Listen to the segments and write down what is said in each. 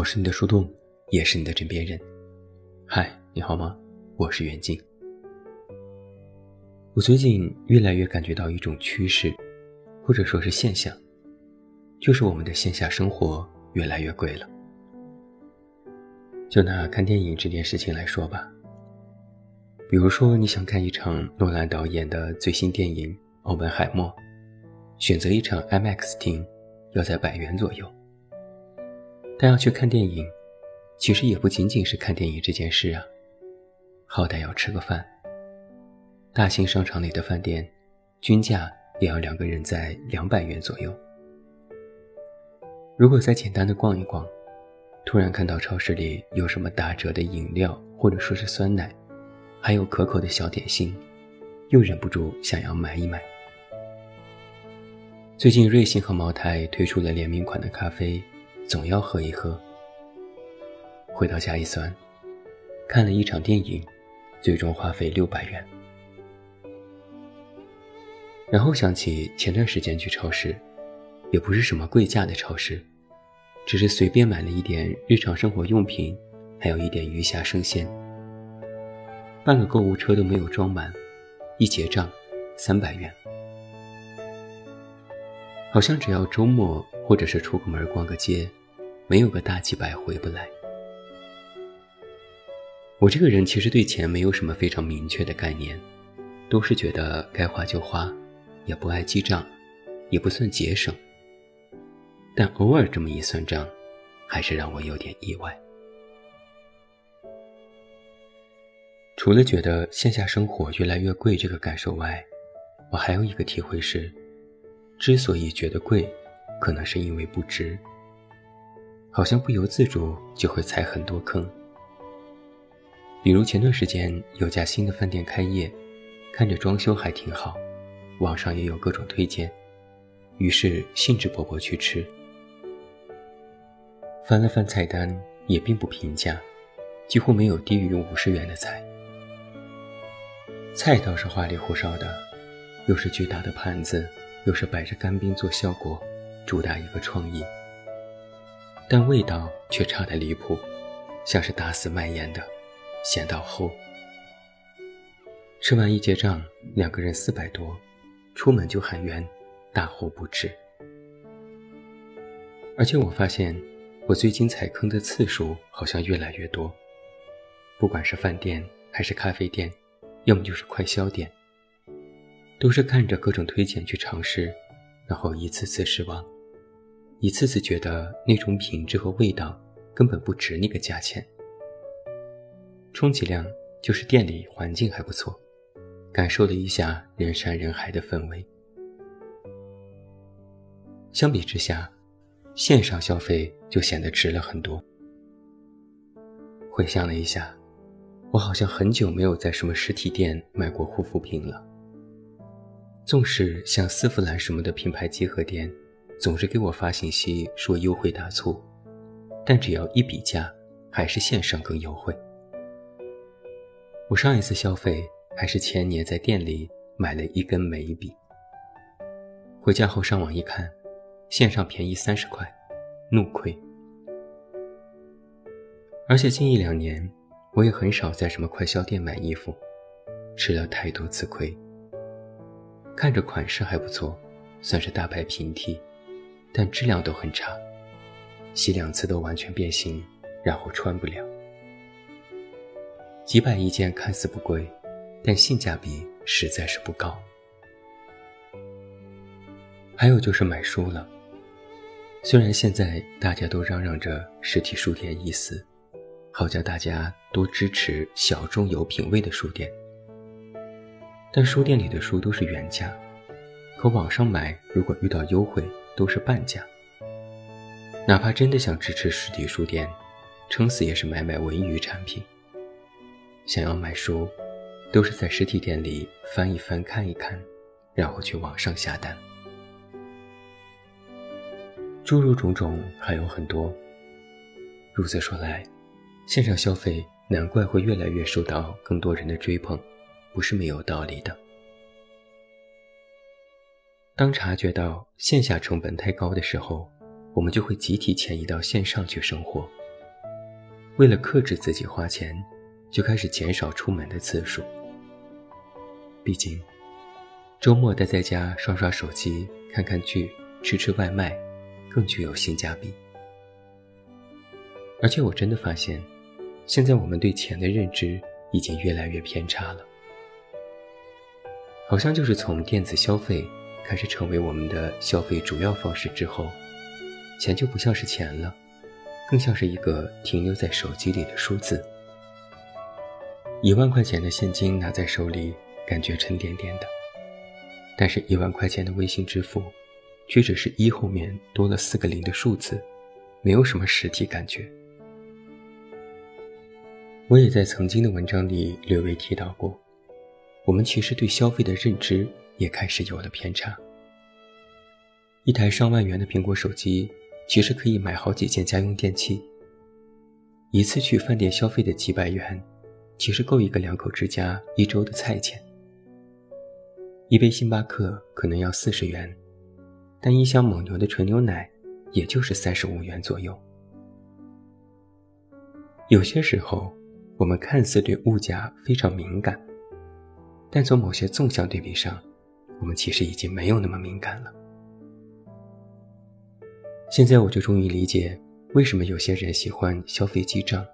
我是你的树洞，也是你的枕边人。嗨，你好吗？我是袁静。我最近越来越感觉到一种趋势，或者说是现象，就是我们的线下生活越来越贵了。就拿看电影这件事情来说吧，比如说你想看一场诺兰导演的最新电影《奥本海默》，选择一场 IMAX 厅，要在百元左右。但要去看电影，其实也不仅仅是看电影这件事啊，好歹要吃个饭。大型商场里的饭店，均价也要两个人在两百元左右。如果再简单的逛一逛，突然看到超市里有什么打折的饮料，或者说是酸奶，还有可口的小点心，又忍不住想要买一买。最近瑞幸和茅台推出了联名款的咖啡。总要喝一喝。回到家一算，看了一场电影，最终花费六百元。然后想起前段时间去超市，也不是什么贵价的超市，只是随便买了一点日常生活用品，还有一点鱼虾生鲜。半个购物车都没有装满，一结账，三百元。好像只要周末或者是出个门逛个街。没有个大几百回不来。我这个人其实对钱没有什么非常明确的概念，都是觉得该花就花，也不爱记账，也不算节省。但偶尔这么一算账，还是让我有点意外。除了觉得线下生活越来越贵这个感受外，我还有一个体会是，之所以觉得贵，可能是因为不值。好像不由自主就会踩很多坑，比如前段时间有家新的饭店开业，看着装修还挺好，网上也有各种推荐，于是兴致勃勃去吃。翻了翻菜单，也并不平价，几乎没有低于五十元的菜。菜倒是花里胡哨的，又是巨大的盘子，又是摆着干冰做效果，主打一个创意。但味道却差得离谱，像是打死卖盐的，咸到齁。吃完一结账，两个人四百多，出门就喊冤，大惑不止。而且我发现，我最近踩坑的次数好像越来越多，不管是饭店还是咖啡店，要么就是快消店，都是看着各种推荐去尝试，然后一次次失望。一次次觉得那种品质和味道根本不值那个价钱，充其量就是店里环境还不错，感受了一下人山人海的氛围。相比之下，线上消费就显得值了很多。回想了一下，我好像很久没有在什么实体店买过护肤品了。纵使像丝芙兰什么的品牌集合店。总是给我发信息说优惠大促，但只要一比价，还是线上更优惠。我上一次消费还是前年在店里买了一根眉笔，回家后上网一看，线上便宜三十块，怒亏。而且近一两年，我也很少在什么快销店买衣服，吃了太多次亏。看着款式还不错，算是大牌平替。但质量都很差，洗两次都完全变形，然后穿不了。几百一件看似不贵，但性价比实在是不高。还有就是买书了，虽然现在大家都嚷嚷着实体书店意思，好叫大家多支持小众有品位的书店，但书店里的书都是原价，可网上买如果遇到优惠。都是半价，哪怕真的想支持实体书店，撑死也是买买文娱产品。想要买书，都是在实体店里翻一翻看一看，然后去网上下单。诸如种种还有很多。如此说来，线上消费难怪会越来越受到更多人的追捧，不是没有道理的。当察觉到线下成本太高的时候，我们就会集体迁移到线上去生活，为了克制自己花钱，就开始减少出门的次数。毕竟，周末待在家刷刷手机、看看剧、吃吃外卖，更具有性价比。而且我真的发现，现在我们对钱的认知已经越来越偏差了。好像就是从电子消费开始成为我们的消费主要方式之后，钱就不像是钱了，更像是一个停留在手机里的数字。一万块钱的现金拿在手里，感觉沉甸甸的；但是一万块钱的微信支付，却只是一后面多了四个零的数字，没有什么实体感觉。我也在曾经的文章里略微提到过，我们其实对消费的认知也开始有了偏差。一台上万元的苹果手机，其实可以买好几件家用电器。一次去饭店消费的几百元，其实够一个两口之家一周的菜钱。一杯星巴克可能要四十元，但一箱蒙牛的纯牛奶，也就是三十五元左右。有些时候。我们看似对物价非常敏感，但从某些纵向对比上，我们其实已经没有那么敏感了。现在我就终于理解为什么有些人喜欢消费记账，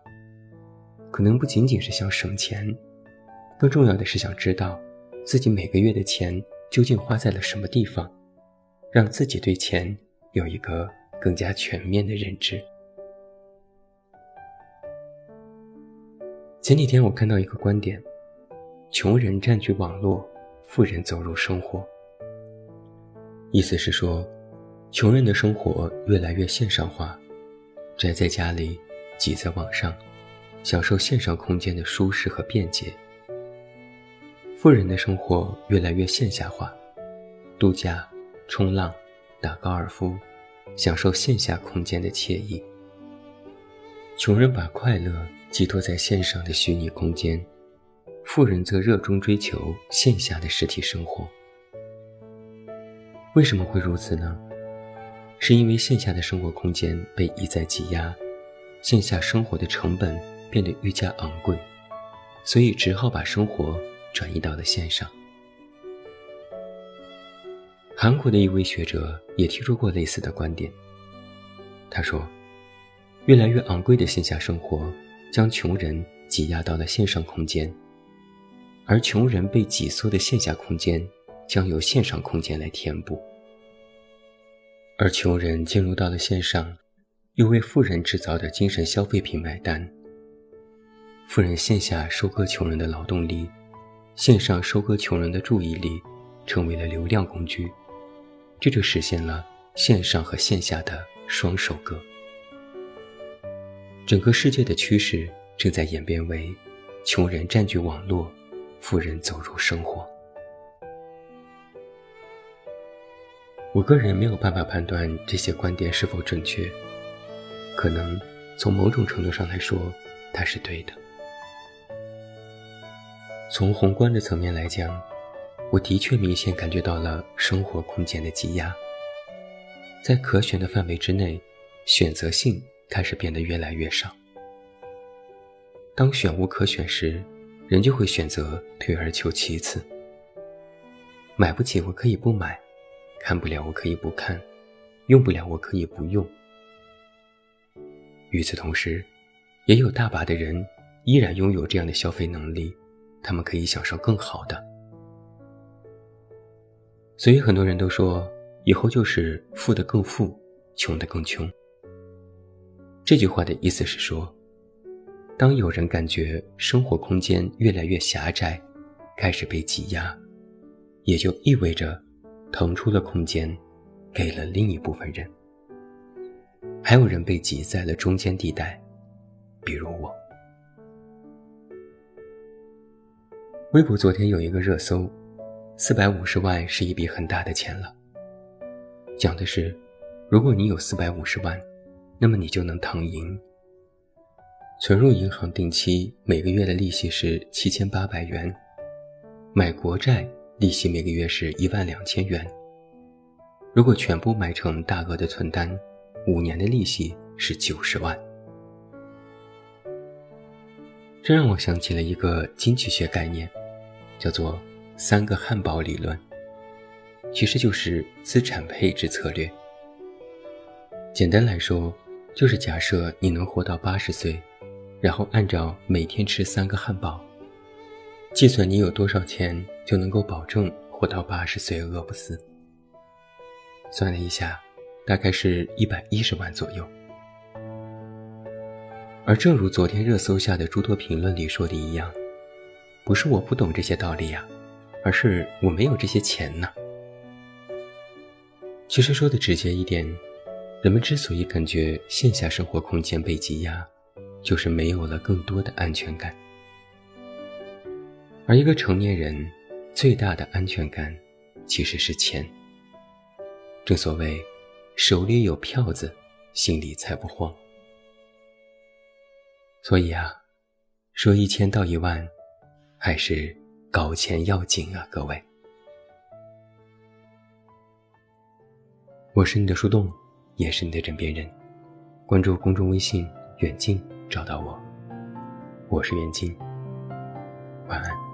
可能不仅仅是想省钱，更重要的是想知道自己每个月的钱究竟花在了什么地方，让自己对钱有一个更加全面的认知。前几天我看到一个观点：穷人占据网络，富人走入生活。意思是说，穷人的生活越来越线上化，宅在家里，挤在网上，享受线上空间的舒适和便捷；富人的生活越来越线下化，度假、冲浪、打高尔夫，享受线下空间的惬意。穷人把快乐。寄托在线上的虚拟空间，富人则热衷追求线下的实体生活。为什么会如此呢？是因为线下的生活空间被一再挤压，线下生活的成本变得愈加昂贵，所以只好把生活转移到了线上。韩国的一位学者也提出过类似的观点。他说：“越来越昂贵的线下生活。”将穷人挤压到了线上空间，而穷人被挤缩的线下空间将由线上空间来填补。而穷人进入到了线上，又为富人制造的精神消费品买单。富人线下收割穷人的劳动力，线上收割穷人的注意力，成为了流量工具，这就实现了线上和线下的双收割。整个世界的趋势正在演变为：穷人占据网络，富人走入生活。我个人没有办法判断这些观点是否准确，可能从某种程度上来说，它是对的。从宏观的层面来讲，我的确明显感觉到了生活空间的挤压，在可选的范围之内，选择性。开始变得越来越少。当选无可选时，人就会选择退而求其次。买不起我可以不买，看不了我可以不看，用不了我可以不用。与此同时，也有大把的人依然拥有这样的消费能力，他们可以享受更好的。所以很多人都说，以后就是富的更富，穷的更穷。这句话的意思是说，当有人感觉生活空间越来越狭窄，开始被挤压，也就意味着腾出了空间，给了另一部分人。还有人被挤在了中间地带，比如我。微博昨天有一个热搜，四百五十万是一笔很大的钱了。讲的是，如果你有四百五十万。那么你就能躺赢。存入银行定期每个月的利息是七千八百元，买国债利息每个月是一万两千元。如果全部买成大额的存单，五年的利息是九十万。这让我想起了一个经济学概念，叫做“三个汉堡理论”，其实就是资产配置策略。简单来说，就是假设你能活到八十岁，然后按照每天吃三个汉堡，计算你有多少钱就能够保证活到八十岁饿不死。算了一下，大概是一百一十万左右。而正如昨天热搜下的诸多评论里说的一样，不是我不懂这些道理呀，而是我没有这些钱呢。其实说的直接一点，人们之所以感觉线下生活空间被挤压，就是没有了更多的安全感。而一个成年人最大的安全感，其实是钱。正所谓，手里有票子，心里才不慌。所以啊，说一千到一万，还是搞钱要紧啊，各位。我是你的树洞，也是你的枕边人。关注公众微信“远近”，找到我。我是袁静，晚安。